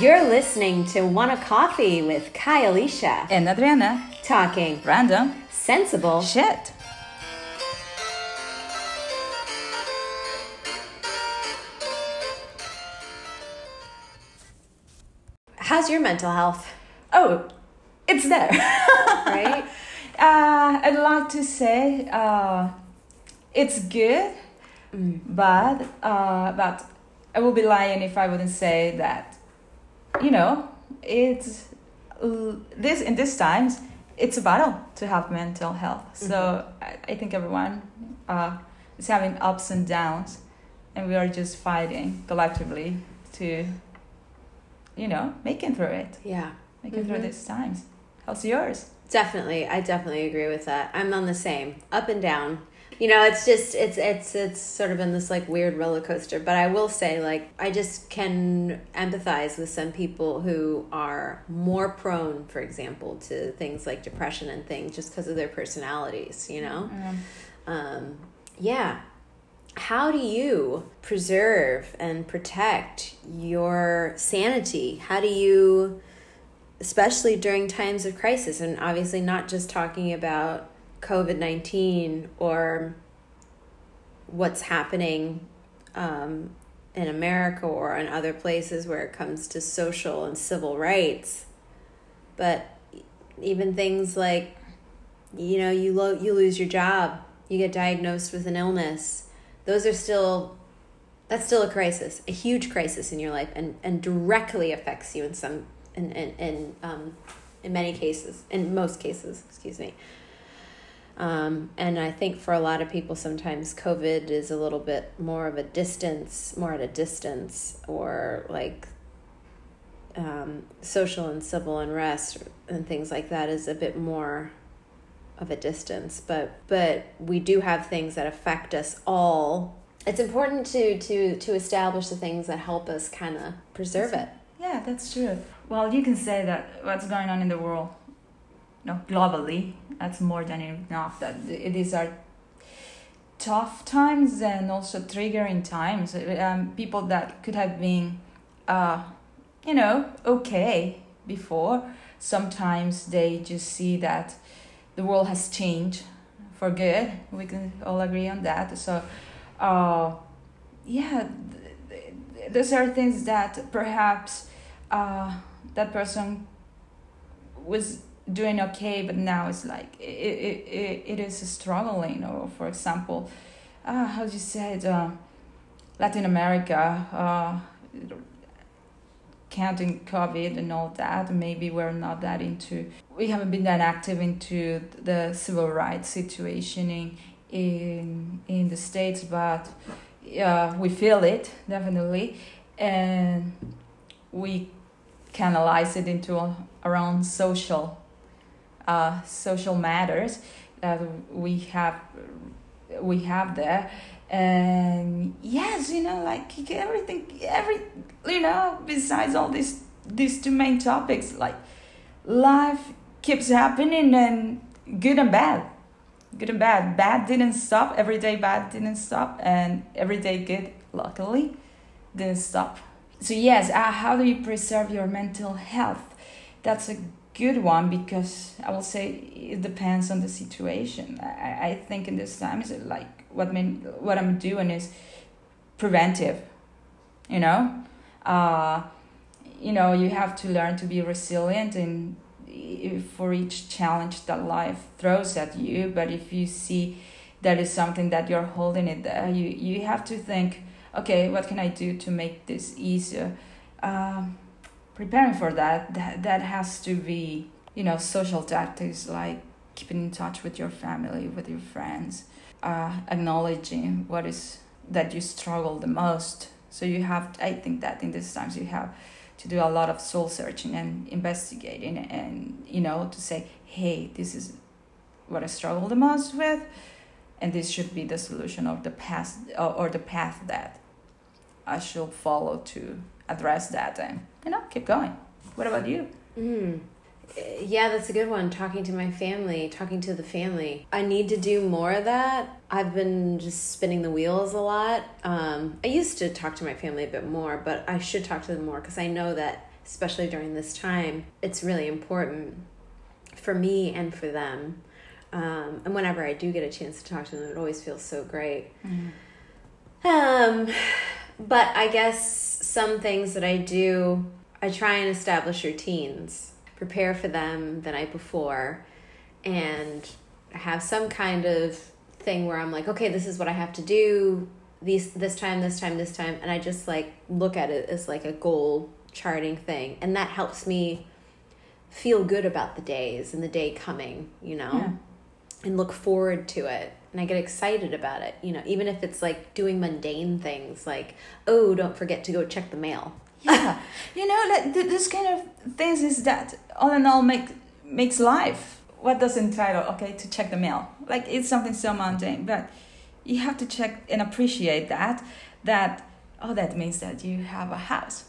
You're listening to Wanna Coffee with Kai Alicia, and Adriana. talking Random sensible. shit. How's your mental health? Oh, it's there. Right? uh, I'd like to say uh, it's good, but uh, but I would be lying if I wouldn't say that. You know, it's this in these times. It's a battle to have mental health. So I, I think everyone uh, is having ups and downs, and we are just fighting collectively to, you know, making through it, yeah. making through Mhm. these times. How's yours? Definitely, I definitely agree with that. I'm on the same, up and down. You know, it's just it's it's it's sort of been this like weird roller coaster. But I will say, like, I just can empathize with some people who are more prone, for example, to things like depression and things just because of their personalities. You know, Um, um, yeah. How do you preserve and protect your sanity? How do you, especially during times of crisis, and obviously not just talking about COVID 19 or what's happening um, in America or in other places where it comes to social and civil rights, but even things like you know you lo- you lose your job you get diagnosed with an illness those are still that's still a crisis a huge crisis in your life and and directly affects you in some in in, in um in many cases in most cases excuse me um, and I think for a lot of people, sometimes COVID is a little bit more of a distance, more at a distance, or like um, social and civil unrest and things like that is a bit more of a distance. But but we do have things that affect us all. It's important to to to establish the things that help us kind of preserve it. Yeah, that's true. Well, you can say that what's going on in the world, no, globally, that's more than enough. That these are tough times and also triggering times. Um, people that could have been, uh, you know, okay before, sometimes they just see that the world has changed for good. We can all agree on that. So, uh, yeah, th- th- those are things that perhaps uh, that person was doing okay, but now it's like it, it, it, it is struggling. Or, for example, uh, how you say it? Uh, Latin America, uh, counting COVID and all that, maybe we're not that into, we haven't been that active into the civil rights situation in, in, in the States, but yeah, we feel it definitely. And we canalize it into our own social uh, social matters that we have we have there. And yes you know like everything every you know besides all these these two main topics like life keeps happening and good and bad. Good and bad. Bad didn't stop. Every day bad didn't stop. And every day good luckily didn't stop. So yes uh, how do you preserve your mental health? That's a good one because i will say it depends on the situation. I, I think in this time is like what mean what i'm doing is preventive you know? Uh you know you have to learn to be resilient and for each challenge that life throws at you. But if you see that is something that you're holding it there you you have to think okay what can i do to make this easier? Um, preparing for that, that that has to be you know social tactics like keeping in touch with your family with your friends uh, acknowledging what is that you struggle the most. So you have i think that in these times you have to do a lot of soul searching and investigating and you know to say hey this is what i struggle the most with and this should be the solution of the past or, or the path that i should follow to address that and you know keep going what about you Mm. Yeah, that's a good one. Talking to my family, talking to the family. I need to do more of that. I've been just spinning the wheels a lot. Um, I used to talk to my family a bit more, but I should talk to them more because I know that especially during this time, it's really important for me and for them. Um, and whenever I do get a chance to talk to them, it always feels so great. Mm-hmm. Um, but I guess some things that I do, I try and establish routines, prepare for them the night before, and have some kind of thing where I'm like, okay, this is what I have to do these this time, this time, this time, and I just like look at it as like a goal charting thing, and that helps me feel good about the days and the day coming, you know, Yeah. And look forward to it. And I get excited about it, you know, even if it's like doing mundane things like, oh, don't forget to go check the mail. yeah. You know like th- this kind of things is that all in all make makes life. What does entitle okay to check the mail? Like it's something so mundane but you have to check and appreciate that that oh that means that you have a house.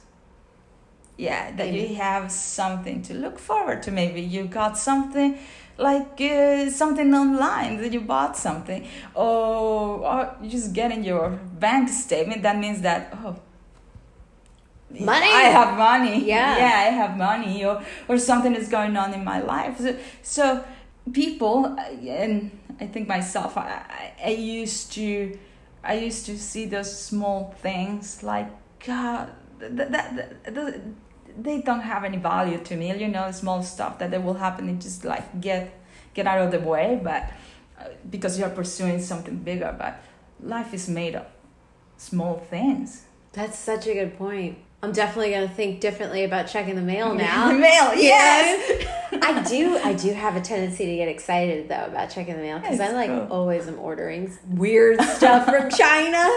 Yeah that you have something to look forward to. Maybe you got something like uh, something online that you bought something or, or you just getting your bank statement that means that oh Money. I have money. Yeah. Yeah, I have money or or something is going on in my life. So, so people uh, and I think myself I, I I used to I used to see those small things like God that, that, that, they don't have any value to me. You know, small stuff that they will happen and just like get get out of the way, but uh, because you're pursuing something bigger. But life is made of small things. That's such a good point. I'm definitely gonna think differently about checking the mail now. Mail, yes. I do. I do have a tendency to get excited though about checking the mail because I like cool. always am ordering weird stuff from China.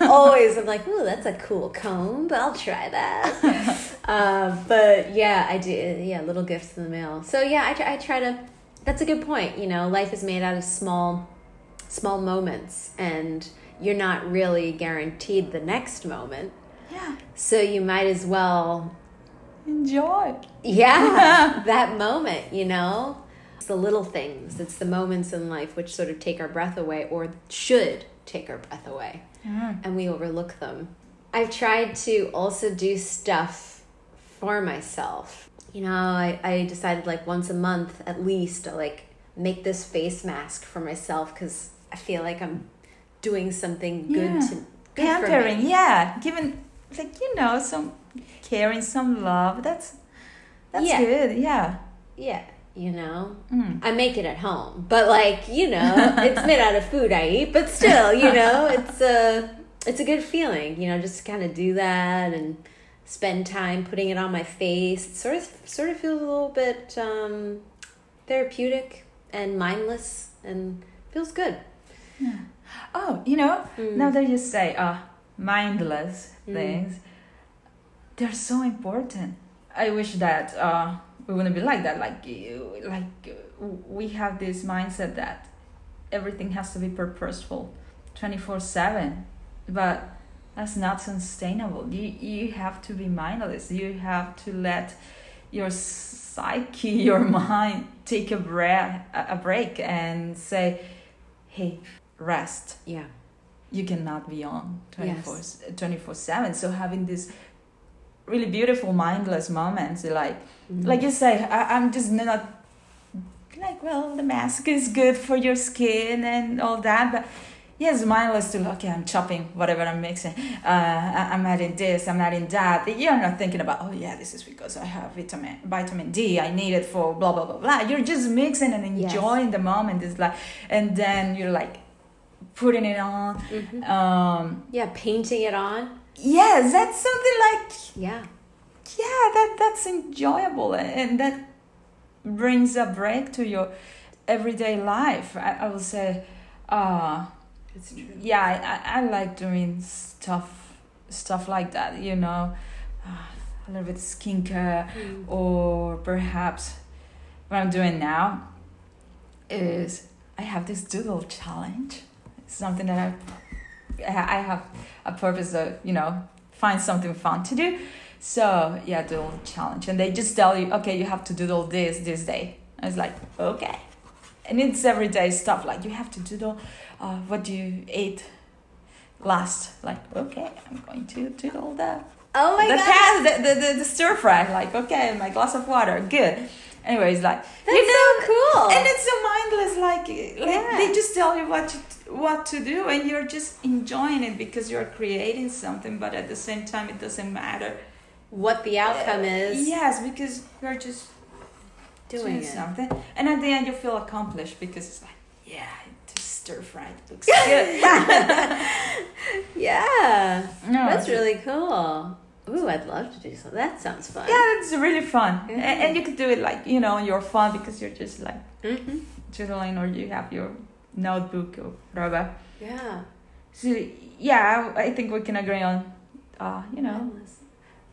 always, I'm like, ooh, that's a cool comb. I'll try that. Uh, but yeah, I do. Yeah, little gifts in the mail. So yeah, I try, I try to. That's a good point. You know, life is made out of small, small moments, and you're not really guaranteed the next moment. Yeah. So you might as well Enjoy. yeah, that moment, you know? It's the little things, it's the moments in life which sort of take our breath away or should take our breath away, and we overlook them. I've tried to also do stuff for myself. You know, I, I decided like once a month at least to like make this face mask for myself because I feel like I'm doing something good Yeah. to good. Pampering, yeah. Giving like you know, some caring, some love. That's that's Yeah. good. Yeah. Yeah, you know? Mm. I make it at home, but like you know, it's made out of food I eat. But still, you know, it's a it's a good feeling. You know, just to kind of do that and spend time putting it on my face. It sort of sort of feels a little bit um, therapeutic and mindless, and feels good. Oh, you know, Mm. now that you say uh mindless Mm. things, they're so important. I wish that uh we wouldn't be like that. Like you, like we have this mindset that everything has to be purposeful, twenty four seven, but that's not sustainable. You you have to be mindless. You have to let your psyche, your mind take a breath, a break, and say, "Hey, rest." Yeah, you cannot be on 24 Yes. 24 7 so having these really beautiful mindless moments like Mhm. like you say I, i'm just not like well the mask is good for your skin and all that but yes mindless to look, okay i'm chopping whatever i'm mixing uh, i'm adding this i'm adding that you're not thinking about oh yeah this is because i have vitamin vitamin d i need it for blah blah blah blah you're just mixing and Yes. enjoying the moment it's like and then you're like putting it on Mhm. um yeah, painting it on. yes that's something like Yeah, yeah that that's enjoyable and that brings a break to your everyday life i, I would say uh it's true. yeah I, I, I like doing stuff stuff like that you know? Uh, a little bit of skincare Mm. or perhaps what i'm doing now is i have this doodle challenge. It's something that i i have a purpose of you know find something fun to do. So yeah doodle challenge. And they just tell you okay you have to doodle this this day. I was like okay. And it's everyday stuff like you have to doodle uh, what do you ate last like okay i'm going to do all that. Oh my the god. the, the, the, the stir fry. Like, okay, my glass of water, good. Anyways, like That's you know, so cool. and it's so mindless. Like, like Yeah. they just tell you what to, what to do, and you're just enjoying it because you're creating something. But at the same time, it doesn't matter what the outcome Uh, is Yes, because you're just doing doing something, and at the end you feel accomplished because it's like, yeah, stir fried looks good. Yeah. No, That's really cool. Ooh, I'd love to do something. That sounds fun. Yeah, it's really fun, Yeah. and, and you could do it like you know you're fun because you're just like hmm doodling or you have your notebook or whatever. Yeah. So yeah, I I think we can agree on, uh, you know,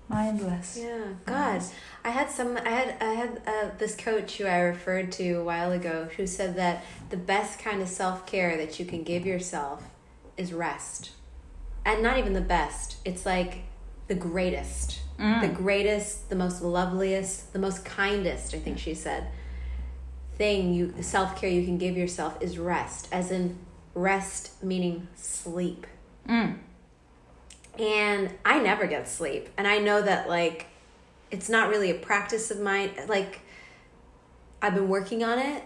Mindless. Yeah. God, I had some. I had. I had uh, this coach who I referred to a while ago who said that the best kind of self care that you can give yourself is rest, and not even the best. It's like the greatest. Mm. the greatest, the most loveliest, the most kindest, I think she said, thing you self care you can give yourself is rest, as in rest meaning sleep. Mm. And I never get sleep. And I know that like it's not really a practice of mine. Like I've been working on it,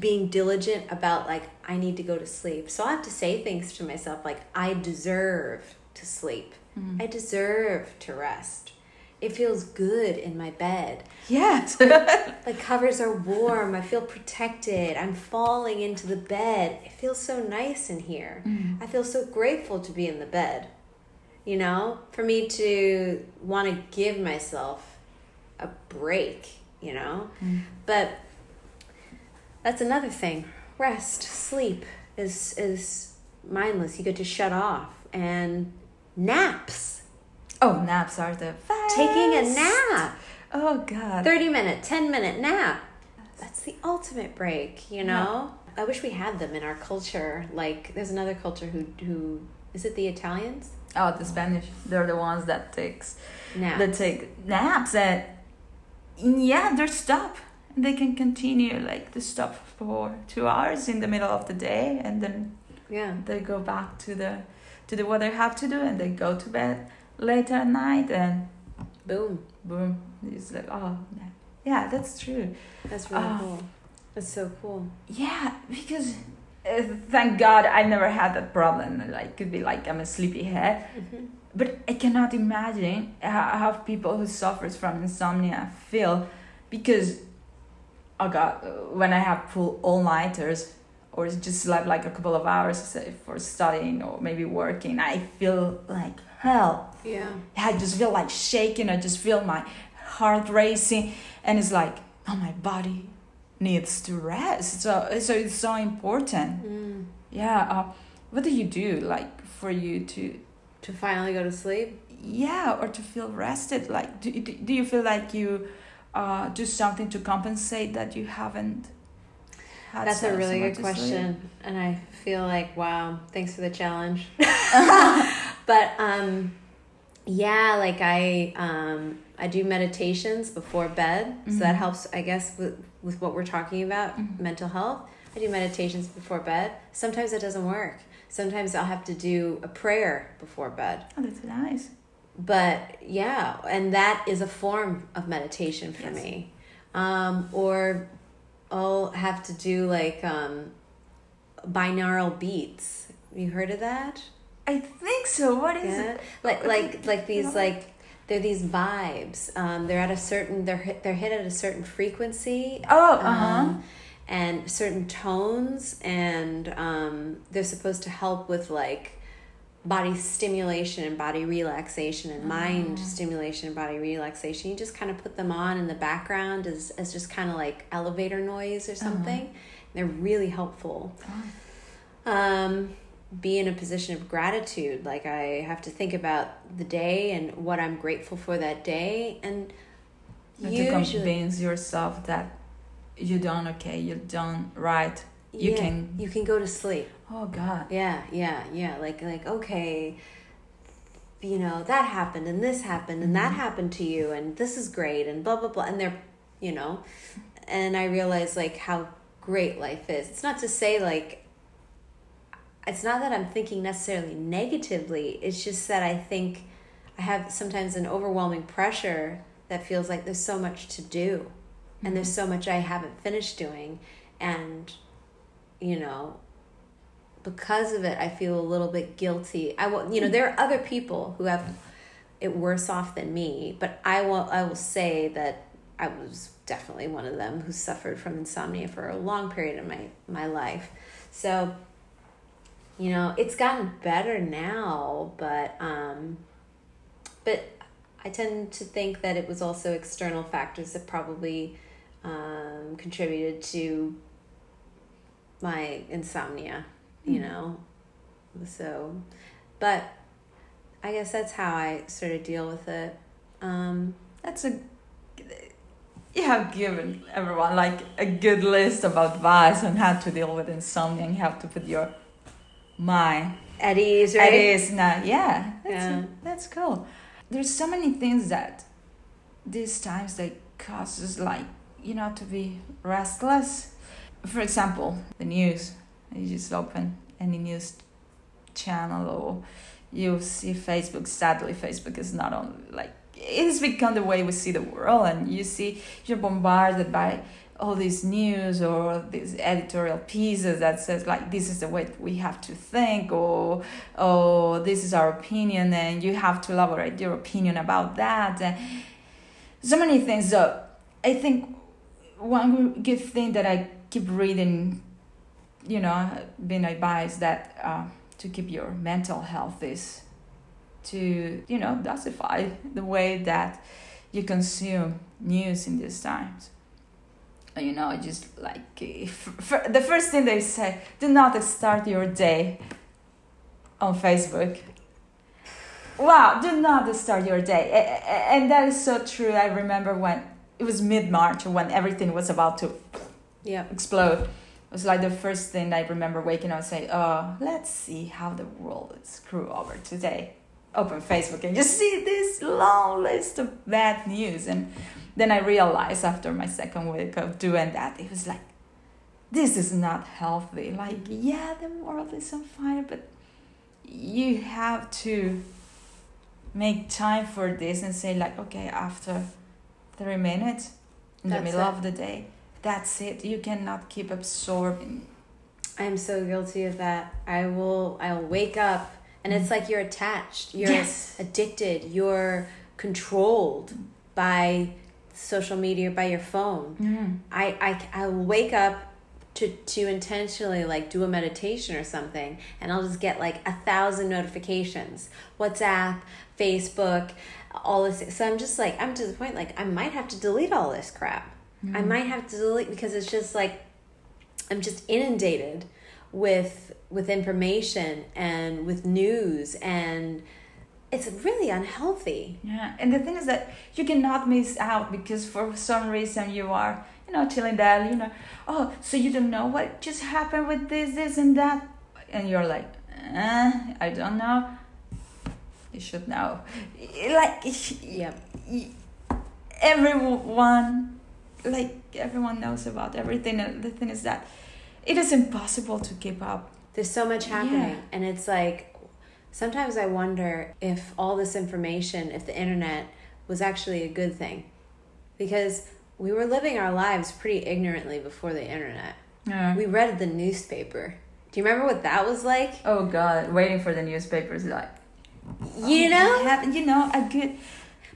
being diligent about like I need to go to sleep. So I have to say things to myself like I deserve to sleep. Mm-hmm. I deserve to rest. It feels good in my bed. Yes. The covers are warm. I feel protected. I'm falling into the bed. It feels so nice in here. Mm-hmm. I feel so grateful to be in the bed. You know, for me to want to give myself a break, you know? Mm. But that's another thing. Rest, sleep is is mindless. You get to shut off and naps. oh, naps are the best. Taking a nap. Oh God. 30 minute, 10 minute nap. That's the ultimate break, you know? I wish we had them in our culture. Like, there's another culture who, who is it the Italians? Oh, the Spanish. They're the ones that takes Nap. that take naps and yeah, they're stop. They can continue like to stop for two hours in the middle of the day and then yeah. they go back to the to the what they have to do and they go to bed later at night and Boom. boom. It's like oh yeah, that's true. That's really Ah. cool. That's so cool. Yeah, because thank God I never had that problem. Like could be like I'm a sleepyhead, hmm but I cannot imagine how, how people who suffers from insomnia feel because oh God, when I have full all nighters or just slept like a couple of hours say, for studying or maybe working, I feel like hell. Yeah. I just feel like shaking. I just feel my heart racing, and it's like, oh, my body needs to rest. So, so it's so important. Mm. Yeah. Uh, what do you do, like, for you to, To finally go to sleep? yeah, or to feel rested? Like, do do, do you feel like you, uh, do something to compensate that you haven't? Had That's so- a really so good much sleep? question. And I feel like, wow, thanks for the challenge. but um yeah, like I um I do meditations before bed. So that Mhm. helps I guess with with what we're talking about, Mhm. mental health. I do meditations before bed. Sometimes it doesn't work. Sometimes I'll have to do a prayer before bed. Oh, that's nice. But yeah, and that is a form of meditation for Yes. me. Um, or I'll have to do like um, binaural beats. You heard of that? I think so. What is Yeah, it? like like like these like they're these vibes. Um, they're at a certain they're hit, they're hit at a certain frequency. Oh, uh huh. um, and certain tones, and um, they're supposed to help with like body stimulation and body relaxation and mind Ah. stimulation and body relaxation. You just kind of put them on in the background as, as just kind of like elevator noise or Uh-huh. something. They're really helpful. Um, be in a position of gratitude. Like I have to think about the day and what I'm grateful for that day. And to usually, convince yourself that you done okay, you done right. You yeah, can. you can go to sleep. Oh God. Yeah, yeah, yeah. Like like okay, you know that happened and this happened and that Mhm. happened to you and this is great and blah blah blah and they're, you know, and I realize like how great life is. It's not to say like. It's not that I'm thinking necessarily negatively. It's just that I think I have sometimes an overwhelming pressure that feels like there's so much to do and there's so much I haven't finished doing and you know because of it I feel a little bit guilty. I will you know there are other people who have it worse off than me, but I will I will say that I was definitely one of them who suffered from insomnia for a long period of my my life. So you know, it's gotten better now, but um but I tend to think that it was also external factors that probably um, contributed to my insomnia, you Mm. know. So, but I guess that's how I sort of deal with it. Um, That's a you have given everyone like a good list of advice on how to deal with insomnia and how to put your mind at ease, at right? ease now. Yeah, that's Yeah. that's cool. There's so many things that these times they cause us like you know to be restless. For example, the news. You just open any news channel or you see Facebook. Sadly, Facebook is not on like it has become the way we see the world, and you see you're bombarded by all these news or these editorial pieces that says like this is the way we have to think or oh this is our opinion and you have to elaborate your opinion about that. And so many things. So i think one good thing that i keep reading you know being advised that uh, to keep your mental health is to you know dosify the way that you consume news in these times you know just like eh, f- the first thing they say do not start your day on facebook. Wow do not start your day. And that is so true. I remember when it was mid-march when everything was about to yeah. explode. It was like the first thing i remember waking up and say oh let's see how the world is screwed over today. Open facebook and you see this long list of bad news. And then i realized after my second week of doing that it was like this is not healthy like yeah the world is on fire but you have to make time for this and say like okay after three minutes in That's the middle it. of the day that's it you cannot keep absorbing I'm so guilty of that. I will I'll wake up and it's mm. like you're attached. You're Yes. addicted. You're controlled by social media by your phone. mm. I I I wake up to to intentionally like do a meditation or something and I'll just get like a thousand notifications. WhatsApp, Facebook, all this so I'm just like I'm to the point like I might have to delete all this crap. I might have to delete because it's just like I'm just inundated with with information and with news and it's really unhealthy. Yeah, and the thing is that you cannot miss out because for some reason you are, you know, chilling there, you know, oh, so you don't know what just happened with this, this, and that, and you're like, uh, I don't know. You should know. Like, Yep. everyone, like everyone knows about everything. And the thing is that it is impossible to keep up. There's so much happening Yeah. and it's like sometimes I wonder if all this information, if the internet was actually a good thing. Because we were living our lives pretty ignorantly before the internet. Yeah. We read the newspaper. Do you remember what that was like? Oh God, waiting for the newspapers, like You oh, know? have, you know, a good.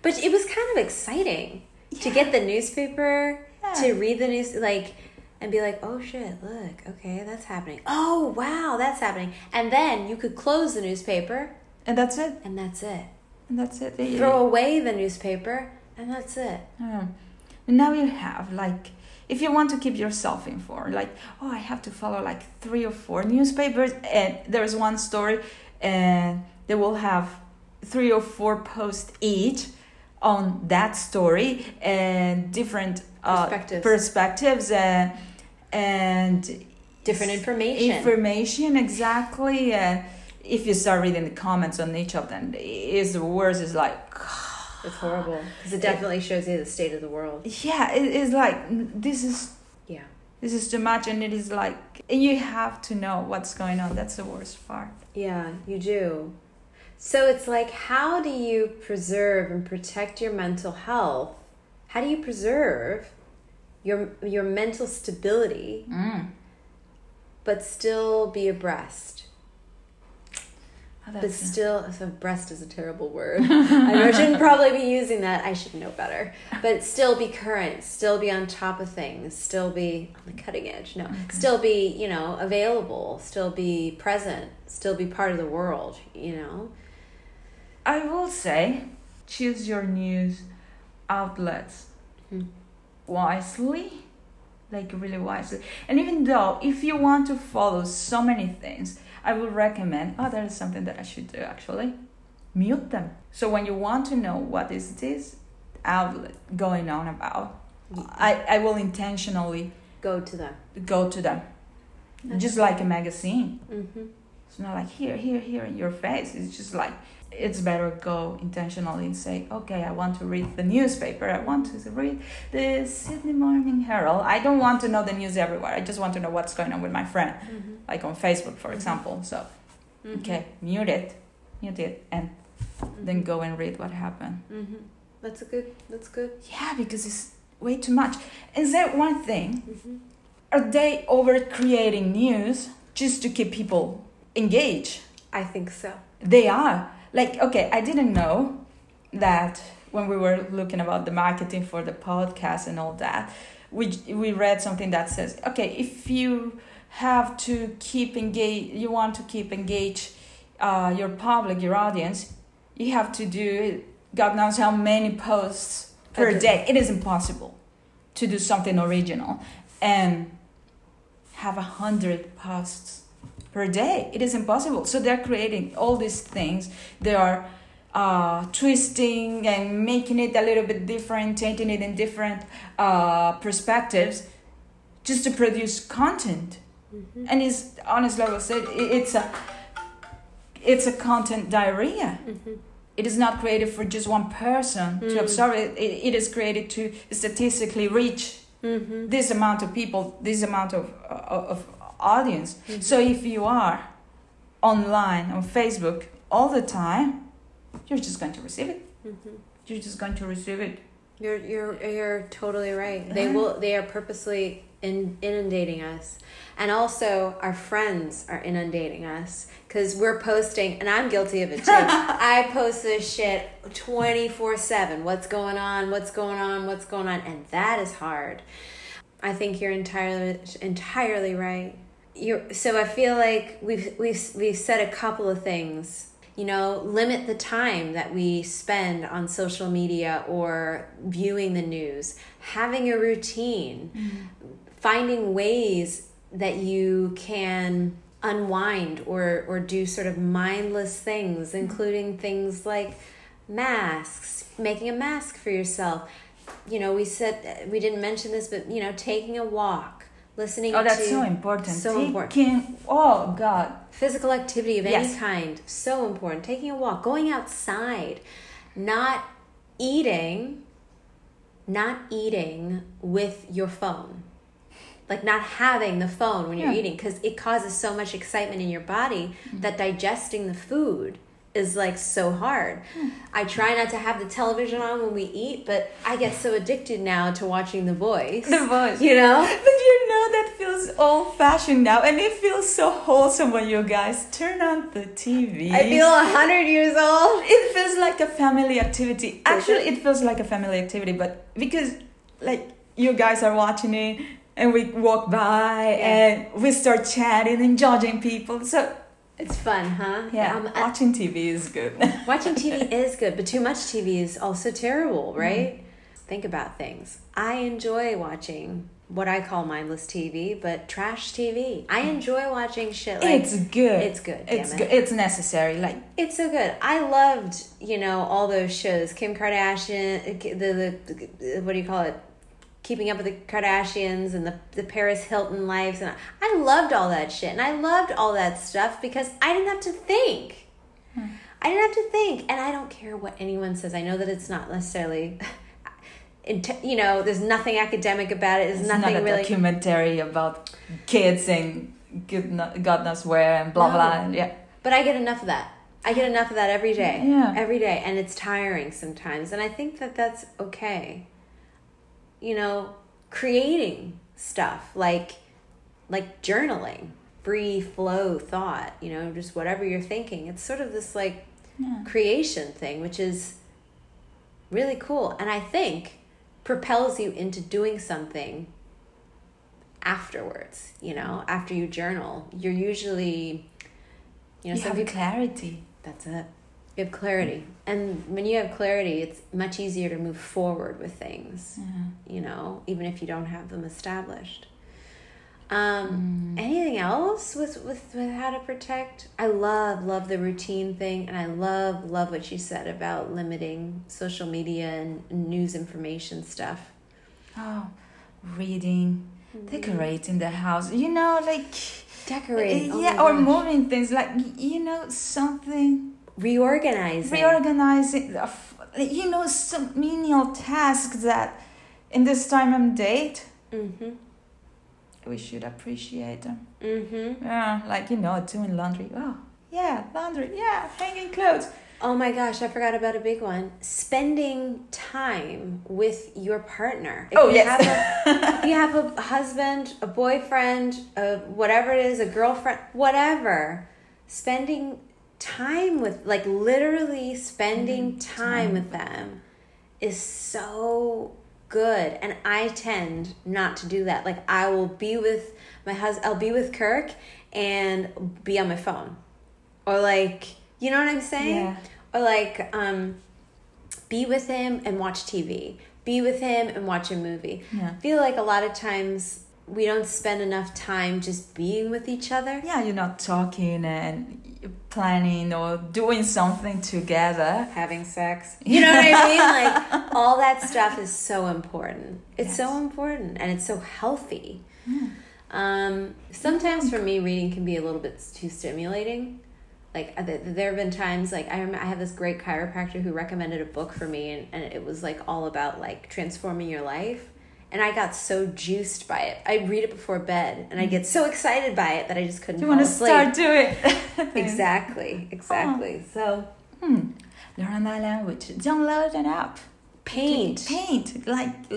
But it was kind of exciting to get the newspaper, Yeah. to read the news, like, and be like, oh shit, look, okay, that's happening. Oh wow, that's happening. And then you could close the newspaper, And that's it. and that's it. And that's it. Yeah. Throw away the newspaper, and that's it. And now you have like if you want to keep yourself informed, like oh I have to follow like three or four newspapers and there's one story and they will have three or four posts each on that story and different uh, Perspectives. perspectives and and Different information. information exactly and if you start reading the comments on each of them is the worst is like it's horrible because it definitely shows you the state of the world. yeah it is like this is Yeah. this is too much and it is like you have to know what's going on that's the worst part Yeah, you do. So it's like, how do you preserve and protect your mental health? How do you preserve your your mental stability, Mm. but still be abreast? Oh, But still, so breast is a terrible word. I shouldn't probably be using that. I should know better. But still be current, still be on top of things, still be on the cutting edge. No, still be, you know, available, still be present, still be part of the world, you know? I will say, choose your news outlets Hmm. Wisely, like really wisely. And even though, if you want to follow so many things, I would recommend. Oh, that is something that I should do actually. Mute them. So when you want to know what is this outlet going on about, I I will intentionally Go to them. go to them, just like a magazine. Mm-hmm. It's not like here, here, here in your face. It's just like it's better go intentionally and say, okay, I want to read the newspaper. I want to read the Sydney Morning Herald. I don't want to know the news everywhere. I just want to know what's going on with my friend, Mm-hmm. like on Facebook, for example. So okay, mute it, mute it, and then go and read what happened. Mm-hmm. That's a good, that's good. Yeah, because it's way too much. Is that one thing? Mm-hmm. Are they over creating news just to keep people engaged? I think so. They are. Like, okay, I didn't know that when we were looking about the marketing for the podcast and all that, we we read something that says, okay, if you have to keep engage, you want to keep engage uh, your public, your audience, you have to do God knows how many posts per Okay. day. It is impossible to do something original and have a hundred posts per day. It is impossible. So they're creating all these things. They are uh, twisting and making it a little bit different, taking it in different uh, perspectives, just to produce content. Mm-hmm. And it's honestly, I will say, it's a it's a content diarrhea. Mm-hmm. It is not created for just one person to Mm. absorb it. it. It is created to statistically reach Mm-hmm. this amount of people, this amount of of, of audience. Mhm. So if you are online on Facebook all the time, you're just going to receive it. Mm-hmm. You're just going to receive it. You're you're you're totally right. They will they are purposely in, inundating us, and also our friends are inundating us because we're posting, and I'm guilty of it too. I post this shit twenty four seven. What's going on? What's going on? What's going on? And that is hard. I think you're entirely entirely right. You so I feel like we've we've we've said a couple of things. You know, limit the time that we spend on social media or viewing the news. Having a routine, mm-hmm. finding ways that you can unwind or or do sort of mindless things, mm-hmm. including things like masks, making a mask for yourself. You know, we said we didn't mention this, but you know, taking a walk, listening Oh, that's so important. so Taking, important. Oh God. physical activity of any Yes. kind so important taking a walk going outside not eating not eating with your phone like not having the phone when you're Yeah. eating because it causes so much excitement in your body mm-hmm. that digesting the food is like so hard hmm. i try not to have the television on when we eat but i get so addicted now to watching the voice The voice. you know But you know that feels old fashioned now, and it feels so wholesome when you guys turn on the TV. i feel a hundred years old it feels like a family activity. Actually, it feels like a family activity, but because like you guys are watching it and we walk by Yeah. and we start chatting and judging people. So it's fun huh yeah, Um, watching TV is good. Watching TV is good, but too much TV is also terrible, right? Think about things. I enjoy watching what I call mindless TV, but trash TV. I enjoy watching shit like it's good. it's good. Damn It's it. good. It's necessary. Like It's so good. I loved, you know, all those shows. Kim Kardashian, the, the, the what do you call it? Keeping up with the Kardashians and the, the Paris Hilton lives. And I, I loved all that shit. And I loved all that stuff because I didn't have to think. Hmm. I didn't have to think. And I don't care what anyone says. I know that it's not necessarily, you know, there's nothing academic about it. There's it's nothing not a really. documentary about kids and God knows where and blah No. blah. Yeah. But I get enough of that. I get enough of that every day. Yeah. Every day. And it's tiring sometimes. And I think that that's okay. You know, creating stuff like like journaling, free flow thought, you know, just whatever you're thinking. It's sort of this like Yeah. creation thing, which is really cool. And I think propels you into doing something afterwards, you know, after you journal. You're usually, you know, You some have people, clarity. that's it. You have clarity. And when you have clarity, it's much easier to move forward with things, Yeah. you know, even if you don't have them established. Um, mm. Anything else with, with, with how to protect? I love, love the routine thing. And I love, love what you said about limiting social media and news information stuff. Oh, reading, mm-hmm. decorating the house. You know, like Decorating. Eh, oh yeah, or moving things. Like you know, something Reorganizing. reorganizing. uh, You know, some menial tasks that in this time and date mm-hmm. we should appreciate them. Mm-hmm. Yeah, like you know, doing laundry. Oh, yeah, laundry. Yeah, hanging clothes. Oh my gosh, I forgot about a big one. Spending time with your partner. If Oh, you yes. Have a, you have a husband, a boyfriend, a whatever it is, a girlfriend, whatever. Spending time with, like literally spending Mhm. time with them is so good. And I tend not to do that. Like I will be with my husband, I'll be with Kirk and be on my phone. Or like, you know what I'm saying? Yeah. or like um be with him and watch TV. Be with him and watch a movie. Yeah. I feel like a lot of times we don't spend enough time just being with each other. Yeah, you're not talking and planning or doing something together. Having sex. You know what I mean? Like all that stuff is so important. It's so important and it's so healthy. Um, sometimes for me, reading can be a little bit too stimulating. Like uh, there have been times, like I remember I have this great chiropractor who recommended a book for me, and, and it was like all about like transforming your life. And I got so juiced by it. I'd read it before bed, and I get so excited by it that I just couldn't. You want to asleep. start doing Exactly, exactly. So Hmm. Learn that language. Download an app. paint, Paint. Like, uh,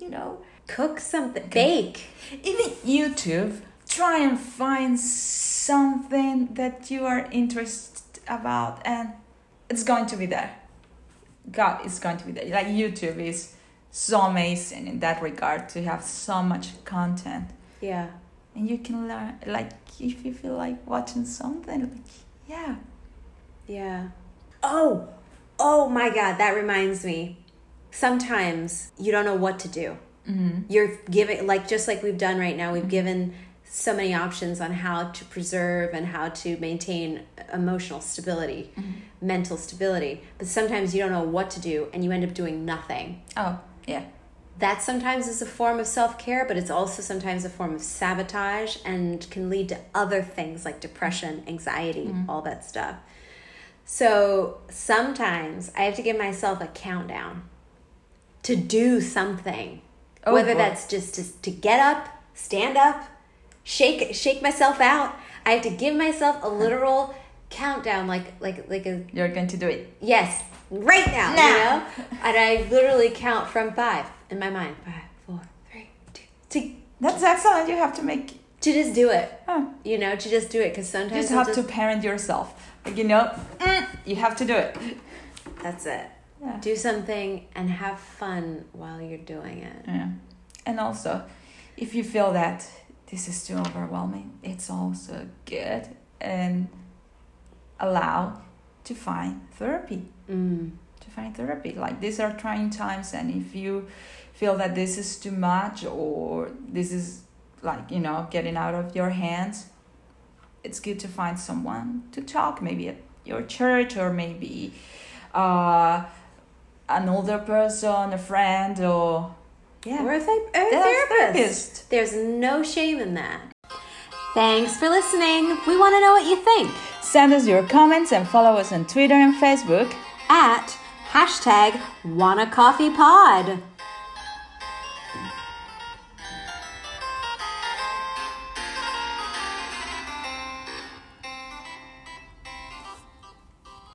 you know. cook something, bake. Even YouTube. Try and find something that you are interested about and it's going to be there. God is going to be there. Like YouTube is so amazing in that regard to have so much content. Yeah. And you can learn like if you feel like watching something like yeah. Yeah. Oh, oh my God, that reminds me. Sometimes you don't know what to do. Mm-hmm. You're giving, like, just like we've done right now, we've given so many options on how to preserve and how to maintain emotional stability, mental stability. But sometimes you don't know what to do and you end up doing nothing. Oh, yeah. That sometimes is a form of self care, but it's also sometimes a form of sabotage and can lead to other things like depression, anxiety, mm-hmm. all that stuff. So sometimes I have to give myself a countdown to do something. Oh, Whether boy. that's just to, to get up, stand up, shake shake myself out. I have to give myself a literal countdown like like like a You're going to do it. yes, right now, Now. you know? And I literally count from five in my mind. Five, four, three, two. To, That's excellent. You have to make to just do it. You know, to just do it because sometimes you just have to parent yourself. Like you know, mm, you have to do it. That's it. Yeah. Do something and have fun while you're doing it. Yeah. And also, if you feel that this is too overwhelming, it's also good and allow to find therapy. Mm. To find therapy. Like these are trying times, and if you feel that this is too much or this is like, you know, getting out of your hands, it's good to find someone to talk, maybe at your church or maybe uh, an older person, a friend, or yeah. Or a, or a therapist. therapist. There's no shame in that. Thanks for listening. We want to know what you think. Send us your comments and follow us on Twitter and Facebook. At hashtag wannacoffeepod.